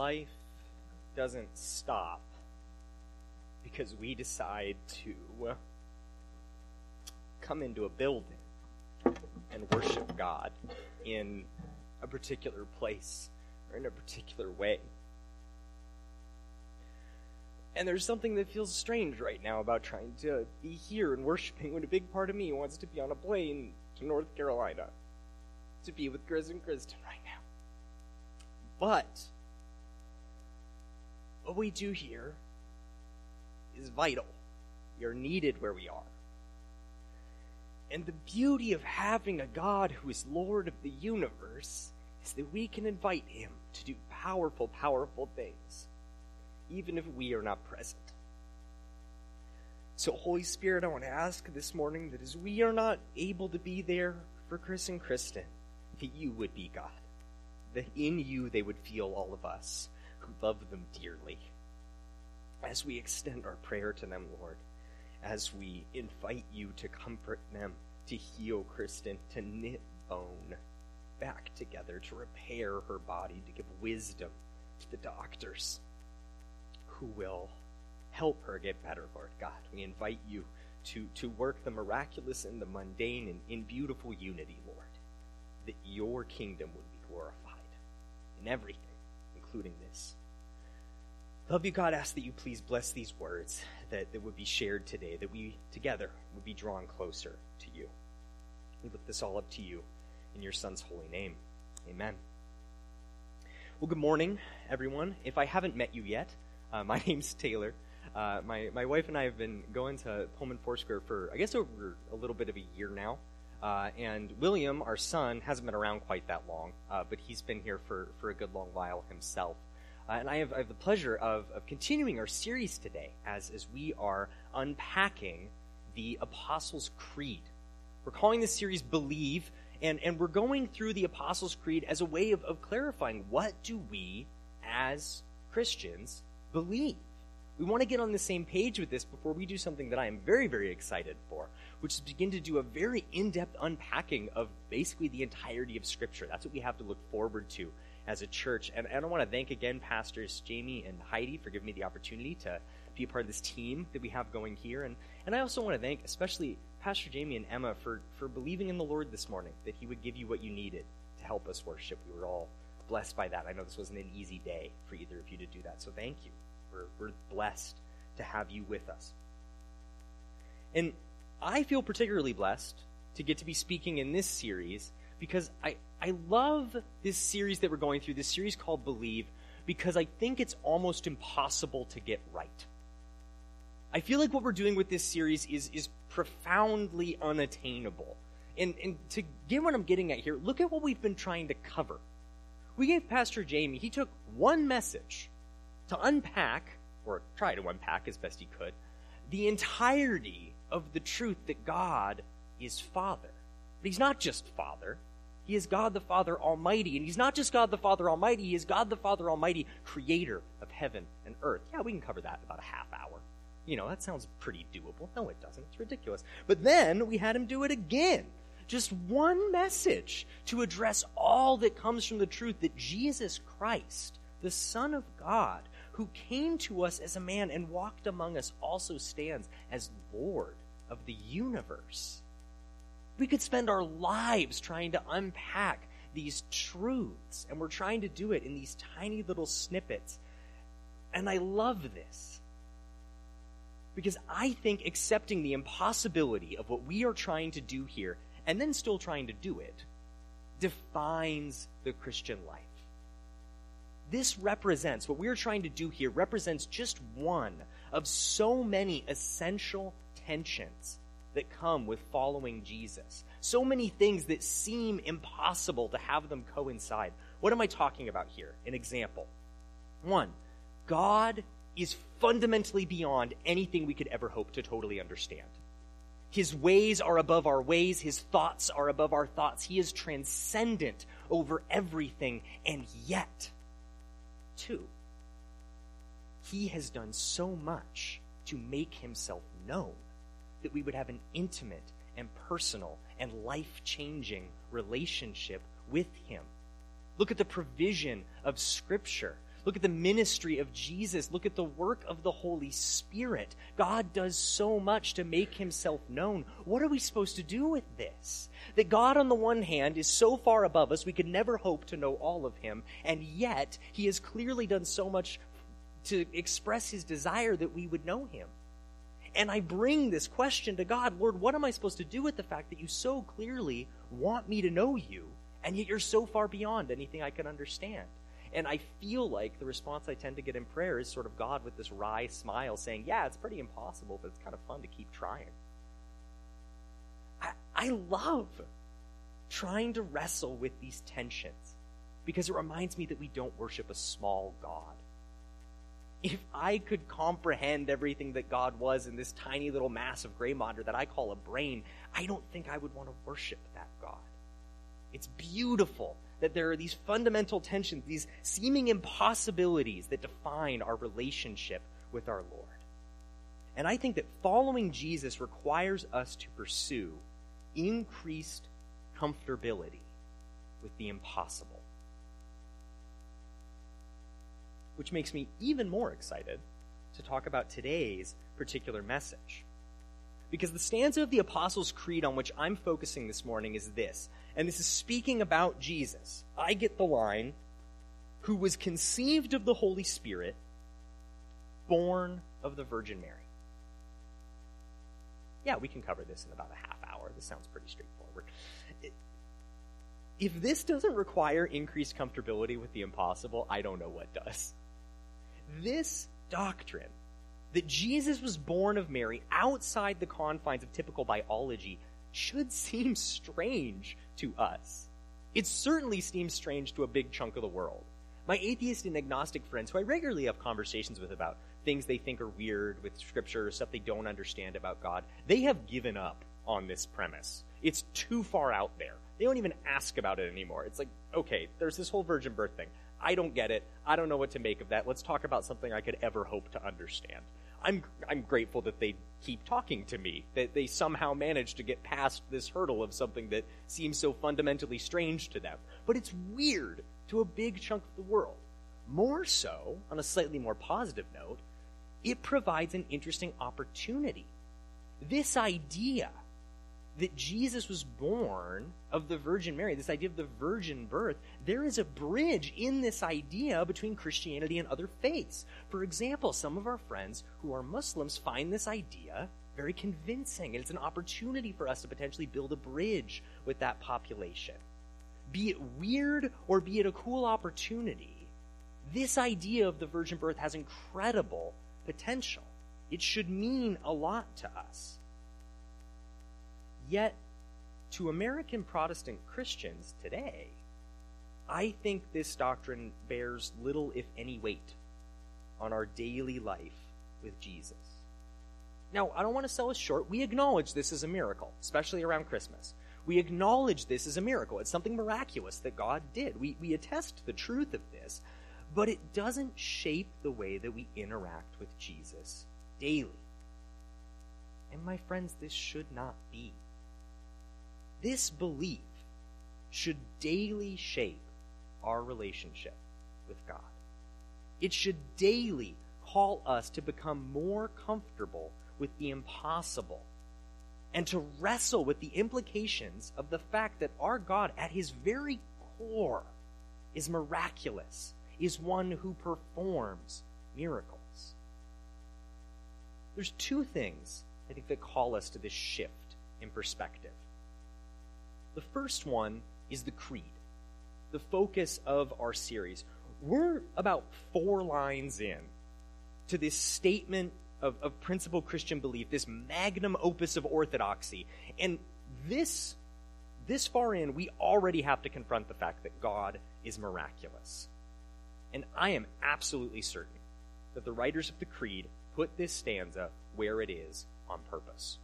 life doesn't stop because we decide to come into a building and worship God in a particular place or in a particular way. And there's something that feels strange right now about trying to be here and worshiping when a big part of me wants to be on a plane to North Carolina to be with Chris and Kristen right now. But what we do here is vital. You're needed where we are. And the beauty of having a God who is Lord of the universe is that we can invite him to do powerful, powerful things, even if we are not present. So, Holy Spirit, I want to ask this morning that as we are not able to be there for Chris and Kristen, that you would be God. That in you they would feel all of us love them dearly. As we extend our prayer to them, Lord, as we invite you to comfort them, to heal Kristen, to knit bone back together, to repair her body, to give wisdom to the doctors who will help her get better, Lord God. We invite you to, to work the miraculous and the mundane in, in beautiful unity, Lord, that your kingdom would be glorified in everything, including this. Love you, God. Ask that you please bless these words that, that would be shared today, that we together would be drawn closer to you. We lift this all up to you in your Son's holy name. Amen. Well, good morning, everyone. If I haven't met you yet, uh, my name's Taylor. Uh, my, my wife and I have been going to Pullman Foursquare for, I guess, over a little bit of a year now. Uh, and William, our son, hasn't been around quite that long, uh, but he's been here for, for a good long while himself. Uh, and I have, I have, the pleasure of, of continuing our series today as, as we are unpacking the Apostles' Creed. We're calling this series Believe, and, and we're going through the Apostles' Creed as a way of, of clarifying what do we, as Christians, believe. We want to get on the same page with this before we do something that I am very, very excited for, which is begin to do a very in depth unpacking of basically the entirety of Scripture. That's what we have to look forward to as a church. And, and I want to thank again Pastors Jamie and Heidi for giving me the opportunity to be a part of this team that we have going here. And, and I also want to thank especially Pastor Jamie and Emma for, for believing in the Lord this morning, that He would give you what you needed to help us worship. We were all blessed by that. I know this wasn't an easy day for either of you to do that, so thank you. We're, we're blessed to have you with us. And I feel particularly blessed to get to be speaking in this series because I, I love this series that we're going through, this series called Believe, because I think it's almost impossible to get right. I feel like what we're doing with this series is, is profoundly unattainable. And, and to get what I'm getting at here, look at what we've been trying to cover. We gave Pastor Jamie, he took one message to unpack, or try to unpack as best he could, the entirety of the truth that God is Father. But He's not just Father. He is God the Father Almighty. And He's not just God the Father Almighty, He is God the Father Almighty, creator of heaven and earth. Yeah, we can cover that in about a half hour. You know, that sounds pretty doable. No, it doesn't. It's ridiculous. But then we had Him do it again. Just one message to address all that comes from the truth that Jesus Christ, the Son of God, who came to us as a man and walked among us, also stands as Lord of the universe. We could spend our lives trying to unpack these truths, and we're trying to do it in these tiny little snippets. And I love this. Because I think accepting the impossibility of what we are trying to do here, and then still trying to do it, defines the Christian life this represents, what we're trying to do here, represents just one of so many essential tensions that come with following Jesus. So many things that seem impossible to have them coincide. What am I talking about here? An example. One, God is fundamentally beyond anything we could ever hope to totally understand. His ways are above our ways. His thoughts are above our thoughts. He is transcendent over everything. And yet, two, He has done so much to make himself known that we would have an intimate and personal and life changing relationship with him. Look at the provision of Scripture. Look at the ministry of Jesus. Look at the work of the Holy Spirit. God does so much to make himself known. What are we supposed to do with this? That God, on the one hand, is so far above us, we could never hope to know all of him, and yet he has clearly done so much to express his desire that we would know him. And I bring this question to God Lord, what am I supposed to do with the fact that you so clearly want me to know you, and yet you're so far beyond anything I can understand? And I feel like the response I tend to get in prayer is sort of God with this wry smile saying, Yeah, it's pretty impossible, but it's kind of fun to keep trying. I, I love trying to wrestle with these tensions because it reminds me that we don't worship a small God. If I could comprehend everything that God was in this tiny little mass of gray matter that I call a brain, I don't think I would want to worship that God. It's beautiful that there are these fundamental tensions, these seeming impossibilities that define our relationship with our Lord. And I think that following Jesus requires us to pursue increased comfortability with the impossible. Which makes me even more excited to talk about today's particular message. Because the stanza of the Apostles' Creed on which I'm focusing this morning is this and this is speaking about Jesus. I get the line, who was conceived of the Holy Spirit, born of the Virgin Mary. Yeah, we can cover this in about a half hour. This sounds pretty straightforward. If this doesn't require increased comfortability with the impossible, I don't know what does. This doctrine that Jesus was born of Mary outside the confines of typical biology should seem strange to us. It certainly seems strange to a big chunk of the world. My atheist and agnostic friends, who I regularly have conversations with about things they think are weird with Scripture, stuff they don't understand about God, they have given up on this premise. It's too far out there. They don't even ask about it anymore. It's like, okay, there's this whole virgin birth thing. I don't get it. I don't know what to make of that. Let's talk about something I could ever hope to understand. I'm I'm grateful that they keep talking to me, that they somehow manage to get past this hurdle of something that seems so fundamentally strange to them. But it's weird to a big chunk of the world. More so, on a slightly more positive note, it provides an interesting opportunity. This idea that Jesus was born of the Virgin Mary, this idea of the virgin birth, there is a bridge in this idea between Christianity and other faiths. For example, some of our friends who are Muslims find this idea very convincing, and it's an opportunity for us to potentially build a bridge with that population. Be it weird or be it a cool opportunity, this idea of the virgin birth has incredible potential. It should mean a lot to us. Yet, to American Protestant Christians today, I think this doctrine bears little, if any, weight on our daily life with Jesus. Now, I don't want to sell us short. We acknowledge this is a miracle, especially around Christmas. We acknowledge this is a miracle. It's something miraculous that God did. We, we attest the truth of this, but it doesn't shape the way that we interact with Jesus daily. And my friends, this should not be. This belief should daily shape our relationship with God. It should daily call us to become more comfortable with the impossible and to wrestle with the implications of the fact that our God, at his very core, is miraculous, is one who performs miracles. There's two things I think that call us to this shift in perspective. The first one is the creed, the focus of our series. We're about four lines in to this statement of, of principal Christian belief, this magnum opus of orthodoxy. And this, this far in, we already have to confront the fact that God is miraculous. And I am absolutely certain that the writers of the Creed put this stanza where it is on purpose.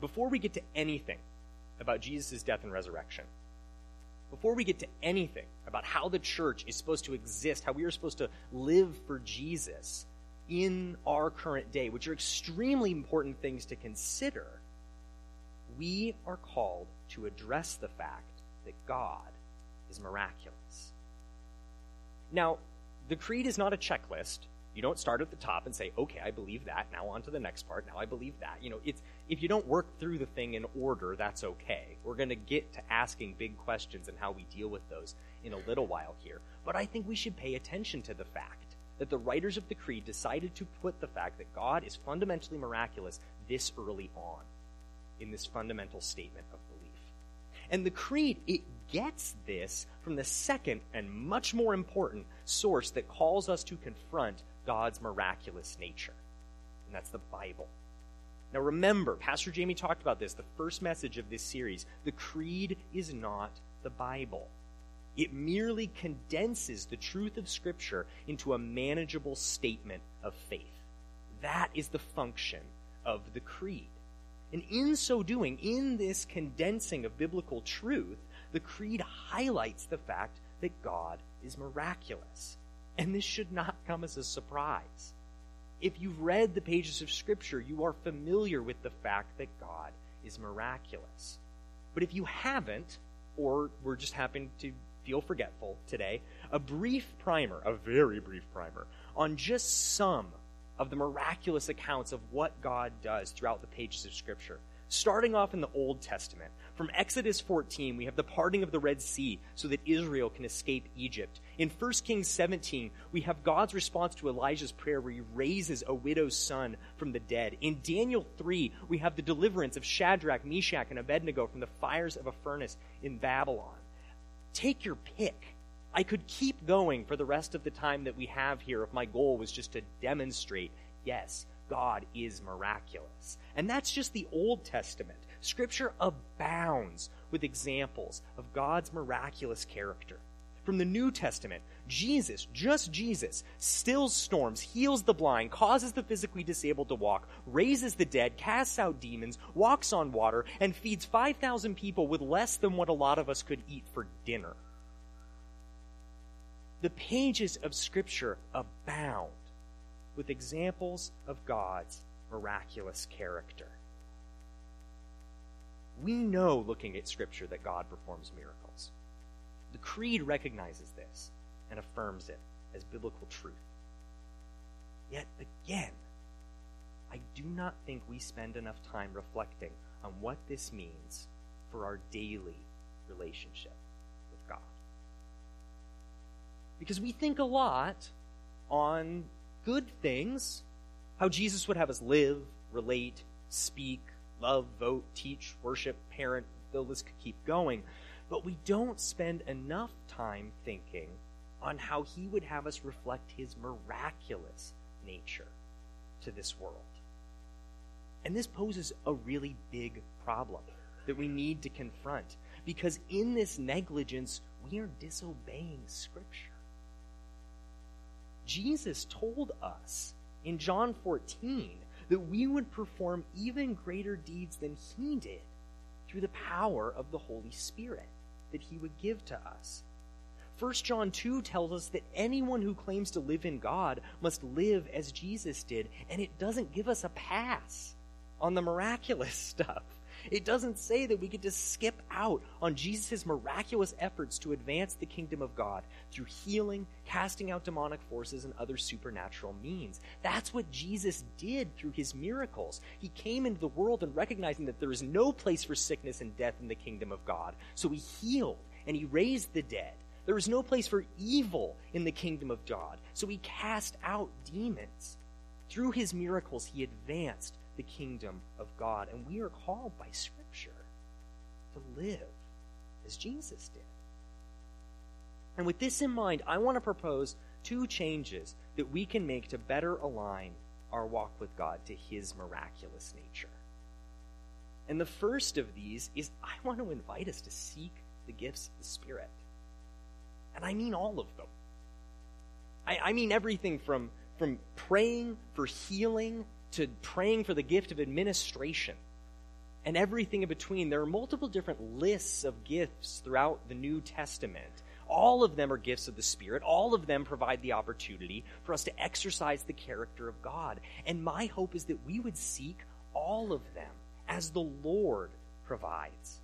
Before we get to anything about Jesus' death and resurrection, before we get to anything about how the church is supposed to exist, how we are supposed to live for Jesus in our current day, which are extremely important things to consider, we are called to address the fact that God is miraculous. Now, the creed is not a checklist. You don't start at the top and say, okay, I believe that. Now on to the next part. Now I believe that. You know, it's, if you don't work through the thing in order, that's okay. We're going to get to asking big questions and how we deal with those in a little while here. But I think we should pay attention to the fact that the writers of the creed decided to put the fact that God is fundamentally miraculous this early on in this fundamental statement of belief. And the creed, it gets this from the second and much more important source that calls us to confront God's miraculous nature. And that's the Bible. Now remember, Pastor Jamie talked about this, the first message of this series. The creed is not the Bible. It merely condenses the truth of Scripture into a manageable statement of faith. That is the function of the creed. And in so doing, in this condensing of biblical truth, the creed highlights the fact that God is miraculous. And this should not come as a surprise. If you've read the pages of Scripture, you are familiar with the fact that God is miraculous. But if you haven't, or we're just happening to feel forgetful today, a brief primer, a very brief primer, on just some of the miraculous accounts of what God does throughout the pages of Scripture. Starting off in the Old Testament, from Exodus 14, we have the parting of the Red Sea so that Israel can escape Egypt. In 1 Kings 17, we have God's response to Elijah's prayer where he raises a widow's son from the dead. In Daniel 3, we have the deliverance of Shadrach, Meshach, and Abednego from the fires of a furnace in Babylon. Take your pick. I could keep going for the rest of the time that we have here if my goal was just to demonstrate, yes, God is miraculous. And that's just the Old Testament. Scripture abounds with examples of God's miraculous character. From the New Testament, Jesus, just Jesus, stills storms, heals the blind, causes the physically disabled to walk, raises the dead, casts out demons, walks on water, and feeds 5,000 people with less than what a lot of us could eat for dinner. The pages of Scripture abound with examples of God's miraculous character. We know, looking at Scripture, that God performs miracles. The Creed recognizes this and affirms it as biblical truth. Yet again, I do not think we spend enough time reflecting on what this means for our daily relationship with God. Because we think a lot on good things, how Jesus would have us live, relate, speak, love, vote, teach, worship, parent, the list could keep going. But we don't spend enough time thinking on how he would have us reflect his miraculous nature to this world. And this poses a really big problem that we need to confront because in this negligence, we are disobeying Scripture. Jesus told us in John 14 that we would perform even greater deeds than he did through the power of the Holy Spirit that he would give to us. 1 John 2 tells us that anyone who claims to live in God must live as Jesus did, and it doesn't give us a pass on the miraculous stuff. It doesn't say that we get to skip out on Jesus' miraculous efforts to advance the kingdom of God through healing, casting out demonic forces, and other supernatural means. That's what Jesus did through his miracles. He came into the world and recognizing that there is no place for sickness and death in the kingdom of God. So he healed and he raised the dead. There is no place for evil in the kingdom of God. So he cast out demons. Through his miracles, he advanced the kingdom of God. And we are called by Scripture to live as Jesus did. And with this in mind, I want to propose two changes that we can make to better align our walk with God to His miraculous nature. And the first of these is I want to invite us to seek the gifts of the Spirit. And I mean all of them. I, I mean everything from, from praying for healing to praying for the gift of administration and everything in between. There are multiple different lists of gifts throughout the New Testament. All of them are gifts of the Spirit. All of them provide the opportunity for us to exercise the character of God. And my hope is that we would seek all of them as the Lord provides.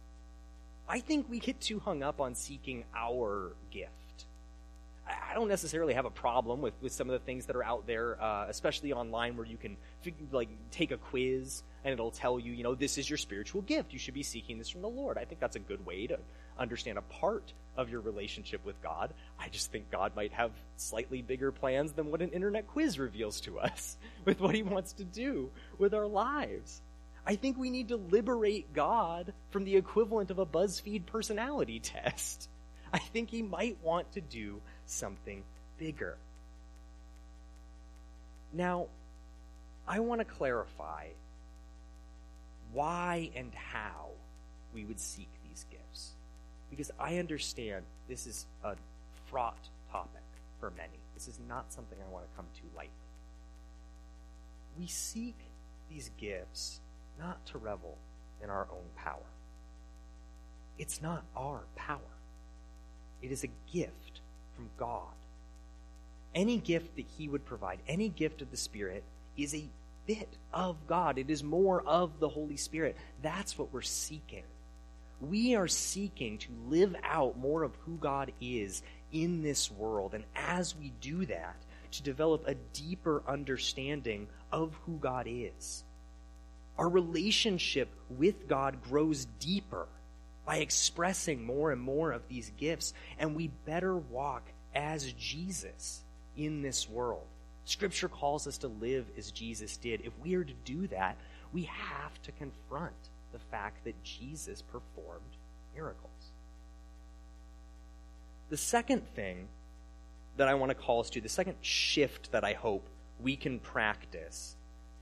I think we get too hung up on seeking our gift. I don't necessarily have a problem with, with some of the things that are out there, uh, especially online, where you can like take a quiz and it'll tell you, you know, this is your spiritual gift. You should be seeking this from the Lord. I think that's a good way to understand a part of your relationship with God. I just think God might have slightly bigger plans than what an internet quiz reveals to us with what He wants to do with our lives. I think we need to liberate God from the equivalent of a BuzzFeed personality test. I think he might want to do something bigger. Now, I want to clarify why and how we would seek these gifts. Because I understand this is a fraught topic for many. This is not something I want to come to lightly. We seek these gifts not to revel in our own power. It's not our power. It is a gift from God. Any gift that He would provide, any gift of the Spirit, is a bit of God. It is more of the Holy Spirit. That's what we're seeking. We are seeking to live out more of who God is in this world. And as we do that, to develop a deeper understanding of who God is. Our relationship with God grows deeper by expressing more and more of these gifts, and we better walk as Jesus in this world. Scripture calls us to live as Jesus did. If we are to do that, we have to confront the fact that Jesus performed miracles. The second thing that I want to call us to, the second shift that I hope we can practice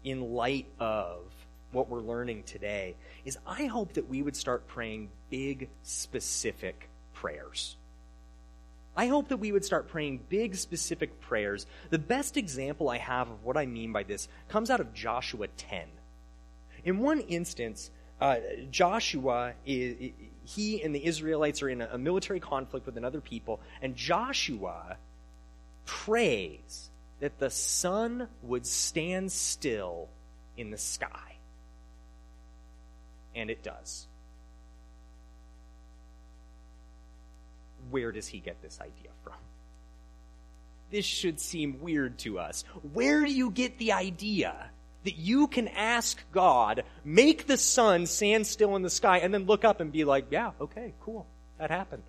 in light of what we're learning today is I hope that we would start praying big, specific prayers. I hope that we would start praying big, specific prayers. The best example I have of what I mean by this comes out of Joshua 10. In one instance, uh, Joshua, is, he and the Israelites are in a, a military conflict with another people, and Joshua prays that the sun would stand still in the sky and it does. Where does he get this idea from? This should seem weird to us. Where do you get the idea that you can ask God, make the sun stand still in the sky, and then look up and be like, yeah, okay, cool, that happened?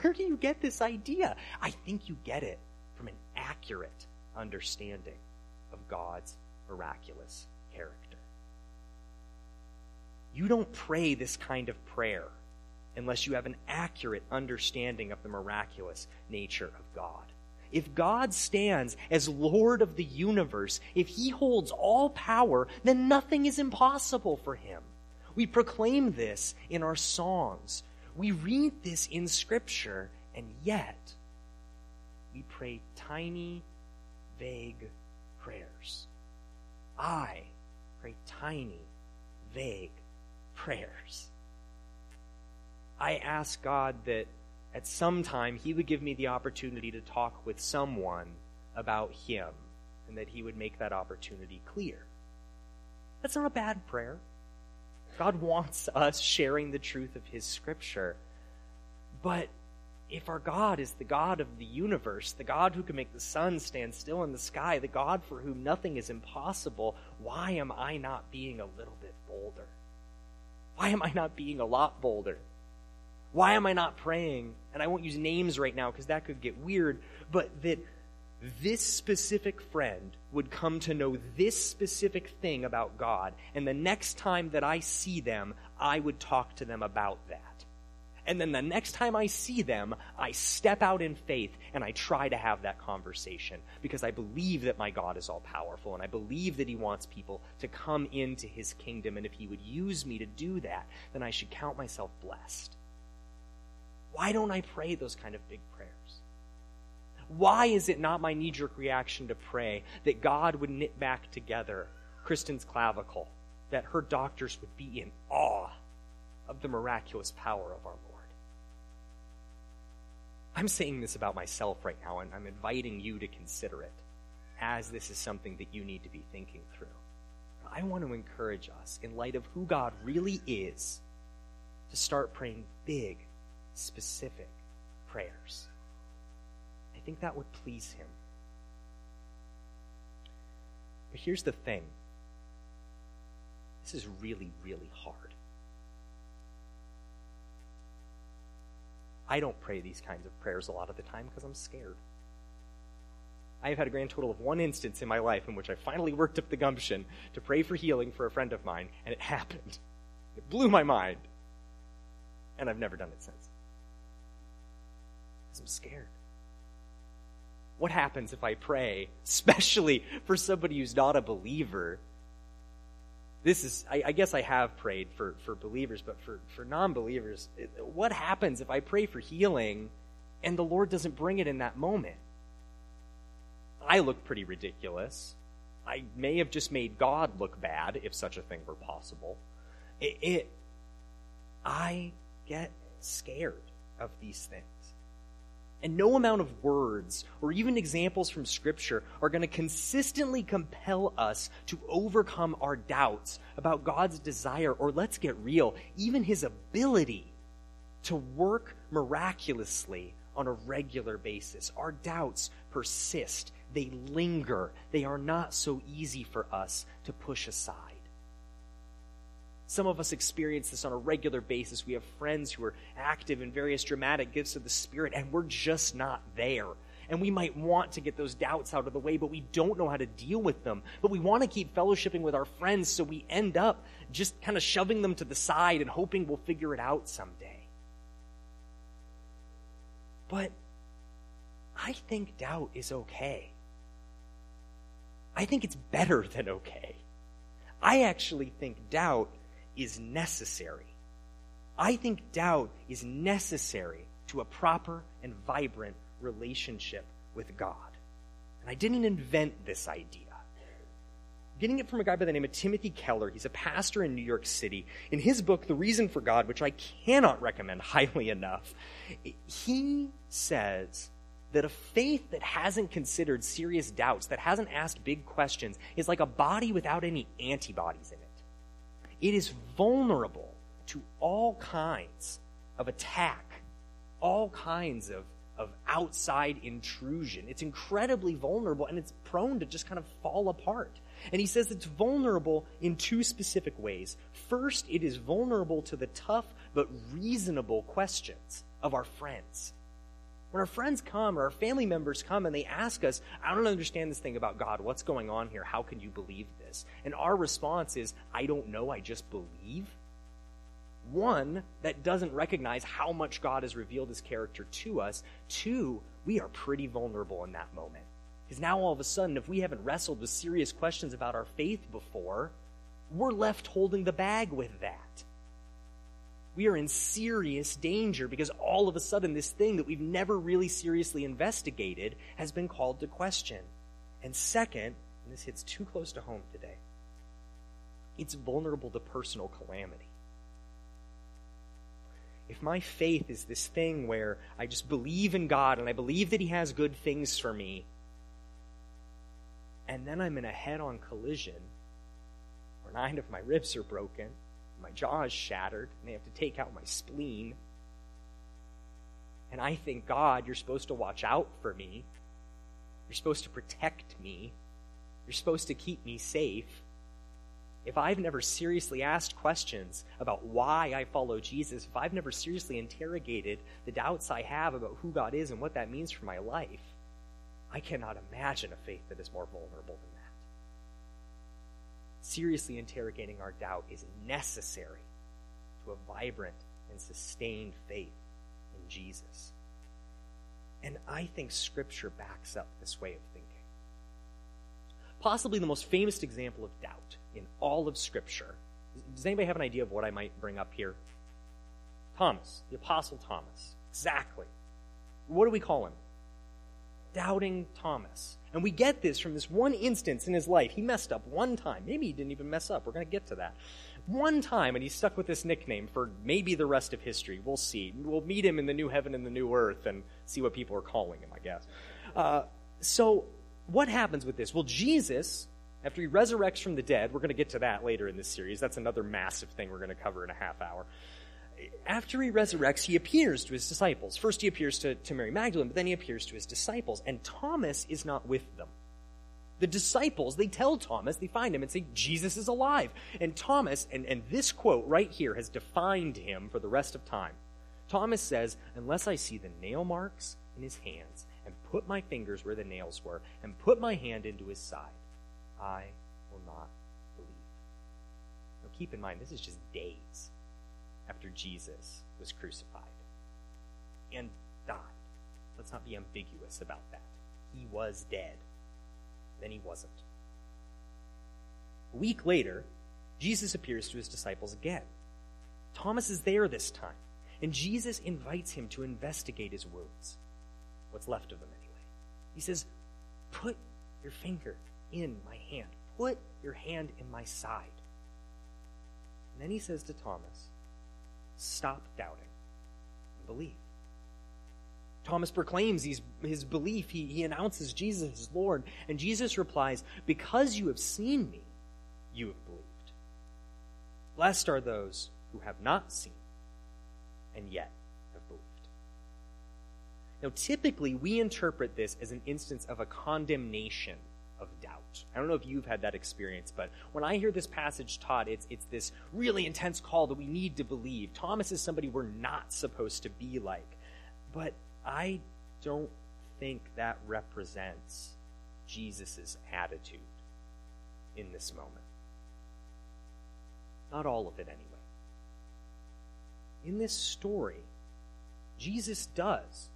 Where do you get this idea? I think you get it from an accurate understanding of God's miraculous. You don't pray this kind of prayer unless you have an accurate understanding of the miraculous nature of God. If God stands as Lord of the universe, if He holds all power, then nothing is impossible for Him. We proclaim this in our songs. We read this in Scripture, and yet we pray tiny, vague prayers. I pray tiny, vague prayers. I ask God that at some time He would give me the opportunity to talk with someone about Him and that He would make that opportunity clear. That's not a bad prayer. God wants us sharing the truth of His Scripture. But if our God is the God of the universe, the God who can make the sun stand still in the sky, the God for whom nothing is impossible, why am I not being a little bit bolder? Why am I not being a lot bolder? Why am I not praying? And I won't use names right now because that could get weird, but that this specific friend would come to know this specific thing about God, and the next time that I see them, I would talk to them about that. And then the next time I see them, I step out in faith and I try to have that conversation because I believe that my God is all powerful and I believe that He wants people to come into His kingdom. And if He would use me to do that, then I should count myself blessed. Why don't I pray those kind of big prayers? Why is it not my knee jerk reaction to pray that God would knit back together Kristen's clavicle, that her doctors would be in awe of the miraculous power of our Lord? I'm saying this about myself right now, and I'm inviting you to consider it as this is something that you need to be thinking through. I want to encourage us, in light of who God really is, to start praying big, specific prayers. I think that would please him. But here's the thing this is really, really hard. I don't pray these kinds of prayers a lot of the time because I'm scared. I have had a grand total of one instance in my life in which I finally worked up the gumption to pray for healing for a friend of mine, and it happened. It blew my mind. And I've never done it since. Because I'm scared. What happens if I pray, especially for somebody who's not a believer? This is, I, I guess I have prayed for, for believers, but for, for non believers, what happens if I pray for healing and the Lord doesn't bring it in that moment? I look pretty ridiculous. I may have just made God look bad, if such a thing were possible. It, it I get scared of these things. And no amount of words or even examples from Scripture are going to consistently compel us to overcome our doubts about God's desire, or let's get real, even His ability to work miraculously on a regular basis. Our doubts persist, they linger, they are not so easy for us to push aside. Some of us experience this on a regular basis. We have friends who are active in various dramatic gifts of the Spirit, and we're just not there. And we might want to get those doubts out of the way, but we don't know how to deal with them. But we want to keep fellowshipping with our friends, so we end up just kind of shoving them to the side and hoping we'll figure it out someday. But I think doubt is okay. I think it's better than okay. I actually think doubt is necessary. I think doubt is necessary to a proper and vibrant relationship with God. And I didn't invent this idea. getting it from a guy by the name of Timothy Keller. He's a pastor in New York City. In his book, The Reason for God, which I cannot recommend highly enough, he says that a faith that hasn't considered serious doubts, that hasn't asked big questions, is like a body without any antibodies in it. It is vulnerable to all kinds of attack, all kinds of, of outside intrusion. It's incredibly vulnerable and it's prone to just kind of fall apart. And he says it's vulnerable in two specific ways. First, it is vulnerable to the tough but reasonable questions of our friends. When our friends come or our family members come and they ask us, I don't understand this thing about God. What's going on here? How can you believe this? And our response is, I don't know. I just believe. One, that doesn't recognize how much God has revealed his character to us. Two, we are pretty vulnerable in that moment. Because now all of a sudden, if we haven't wrestled with serious questions about our faith before, we're left holding the bag with that we are in serious danger because all of a sudden this thing that we've never really seriously investigated has been called to question. And second, and this hits too close to home today, it's vulnerable to personal calamity. If my faith is this thing where I just believe in God and I believe that He has good things for me, and then I'm in a head on collision where nine of my ribs are broken, my jaw is shattered, and they have to take out my spleen. And I think, God, you're supposed to watch out for me. You're supposed to protect me. You're supposed to keep me safe. If I've never seriously asked questions about why I follow Jesus, if I've never seriously interrogated the doubts I have about who God is and what that means for my life, I cannot imagine a faith that is more vulnerable than seriously interrogating our doubt is necessary to a vibrant and sustained faith in Jesus. And I think Scripture backs up this way of thinking. Possibly the most famous example of doubt in all of Scripture. Does anybody have an idea of what I might bring up here? Thomas, the Apostle Thomas. Exactly. What do we call him? Doubting Thomas. And we get this from this one instance in his life. He messed up one time. Maybe he didn't even mess up. We're going to get to that. One time, and he's stuck with this nickname for maybe the rest of history. We'll see. We'll meet him in the new heaven and the new earth and see what people are calling him, I guess. Uh, so, what happens with this? Well, Jesus, after he resurrects from the dead, we're going to get to that later in this series. That's another massive thing we're going to cover in a half hour. After he resurrects, he appears to his disciples. First, he appears to, to Mary Magdalene, but then he appears to his disciples, and Thomas is not with them. The disciples, they tell Thomas, they find him and say, Jesus is alive. And Thomas, and, and this quote right here has defined him for the rest of time. Thomas says, Unless I see the nail marks in his hands, and put my fingers where the nails were, and put my hand into his side, I will not believe. Now keep in mind, this is just days after Jesus was crucified and died. Let's not be ambiguous about that. He was dead. Then he wasn't. A week later, Jesus appears to his disciples again. Thomas is there this time, and Jesus invites him to investigate his wounds. What's left of them, anyway. He says, Put your finger in my hand. Put your hand in my side. And then he says to Thomas, Stop doubting and believe. Thomas proclaims his, his belief. He, he announces Jesus as Lord. And Jesus replies, Because you have seen me, you have believed. Blessed are those who have not seen and yet have believed. Now, typically, we interpret this as an instance of a condemnation. I don't know if you've had that experience, but when I hear this passage taught, it's, it's this really intense call that we need to believe. Thomas is somebody we're not supposed to be like. But I don't think that represents Jesus' attitude in this moment. Not all of it, anyway. In this story, Jesus does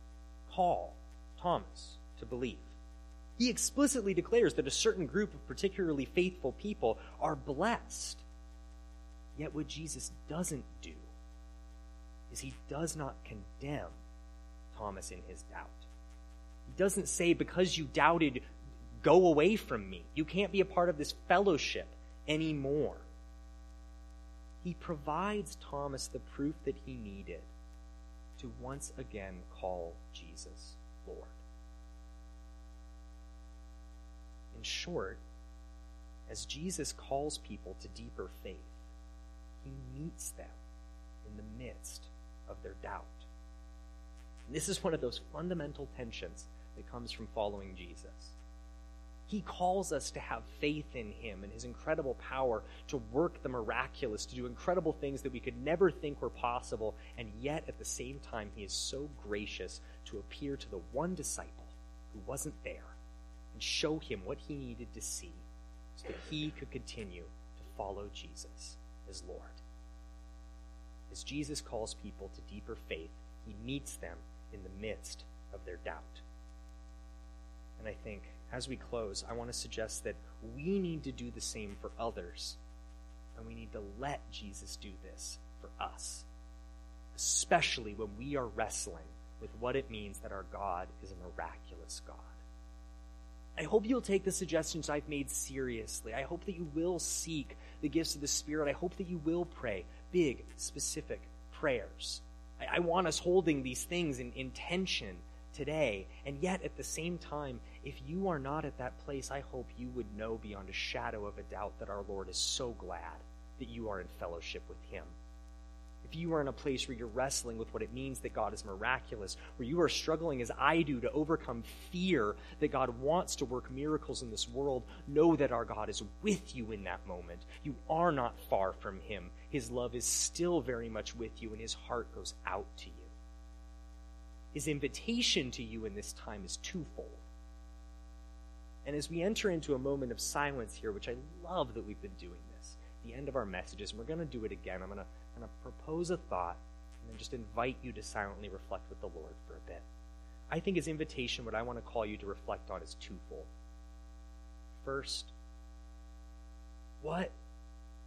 call Thomas to believe. He explicitly declares that a certain group of particularly faithful people are blessed. Yet, what Jesus doesn't do is he does not condemn Thomas in his doubt. He doesn't say, because you doubted, go away from me. You can't be a part of this fellowship anymore. He provides Thomas the proof that he needed to once again call Jesus Lord. Short, as Jesus calls people to deeper faith, he meets them in the midst of their doubt. And this is one of those fundamental tensions that comes from following Jesus. He calls us to have faith in Him and His incredible power to work the miraculous, to do incredible things that we could never think were possible, and yet at the same time, He is so gracious to appear to the one disciple who wasn't there and show him what he needed to see so that he could continue to follow Jesus as Lord. As Jesus calls people to deeper faith, he meets them in the midst of their doubt. And I think as we close, I want to suggest that we need to do the same for others. And we need to let Jesus do this for us, especially when we are wrestling with what it means that our God is a miraculous God. I hope you'll take the suggestions I've made seriously. I hope that you will seek the gifts of the Spirit. I hope that you will pray big, specific prayers. I, I want us holding these things in, in tension today. And yet, at the same time, if you are not at that place, I hope you would know beyond a shadow of a doubt that our Lord is so glad that you are in fellowship with Him. If you are in a place where you're wrestling with what it means that God is miraculous, where you are struggling as I do to overcome fear that God wants to work miracles in this world, know that our God is with you in that moment. You are not far from Him. His love is still very much with you, and His heart goes out to you. His invitation to you in this time is twofold. And as we enter into a moment of silence here, which I love that we've been doing this, the end of our messages, and we're going to do it again. I'm going to kind to propose a thought and then just invite you to silently reflect with the Lord for a bit. I think his invitation, what I want to call you to reflect on, is twofold. First, what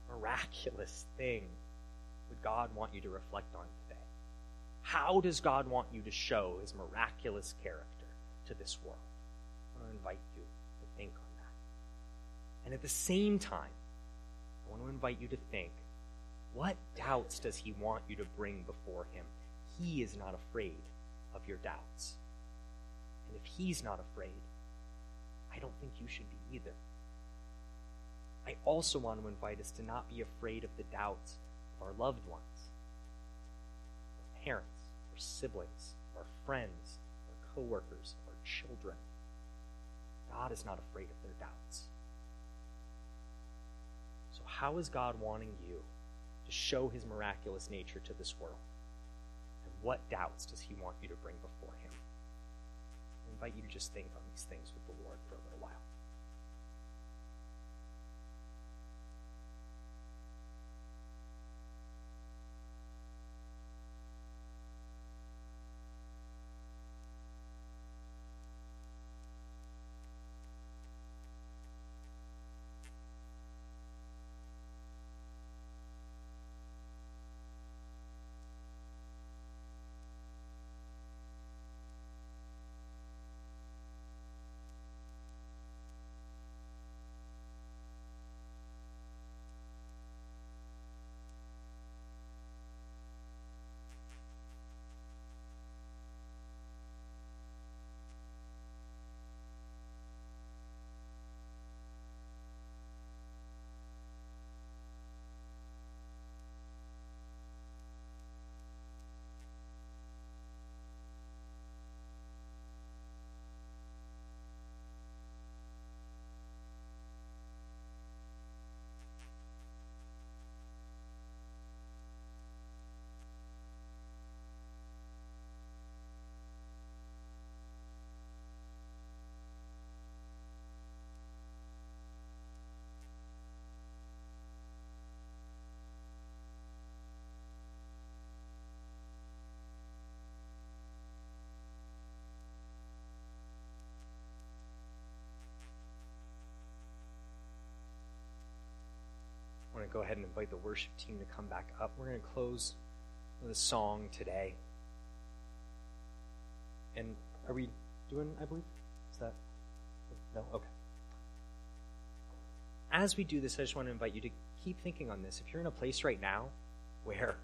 miraculous thing would God want you to reflect on today? How does God want you to show his miraculous character to this world? I want to invite you to think on that. And at the same time, I want to invite you to think what doubts does he want you to bring before him? He is not afraid of your doubts. And if he's not afraid, I don't think you should be either. I also want to invite us to not be afraid of the doubts of our loved ones. Our parents, our siblings, our friends, our coworkers, our children. God is not afraid of their doubts. So, how is God wanting you to show his miraculous nature to this world? And what doubts does he want you to bring before him? I invite you to just think on these things with the Lord for a little while. Go ahead and invite the worship team to come back up. We're going to close with a song today. And are we doing, I believe? Is that? No? Okay. As we do this, I just want to invite you to keep thinking on this. If you're in a place right now where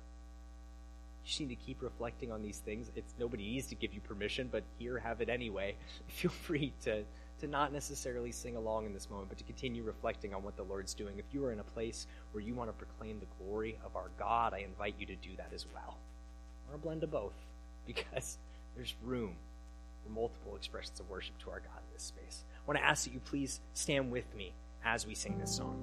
you just need to keep reflecting on these things, it's nobody needs to give you permission, but here, have it anyway. Feel free to to not necessarily sing along in this moment, but to continue reflecting on what the Lord's doing. If you are in a place where you want to proclaim the glory of our God, I invite you to do that as well. Or a blend of both, because there's room for multiple expressions of worship to our God in this space. I want to ask that you please stand with me as we sing this song.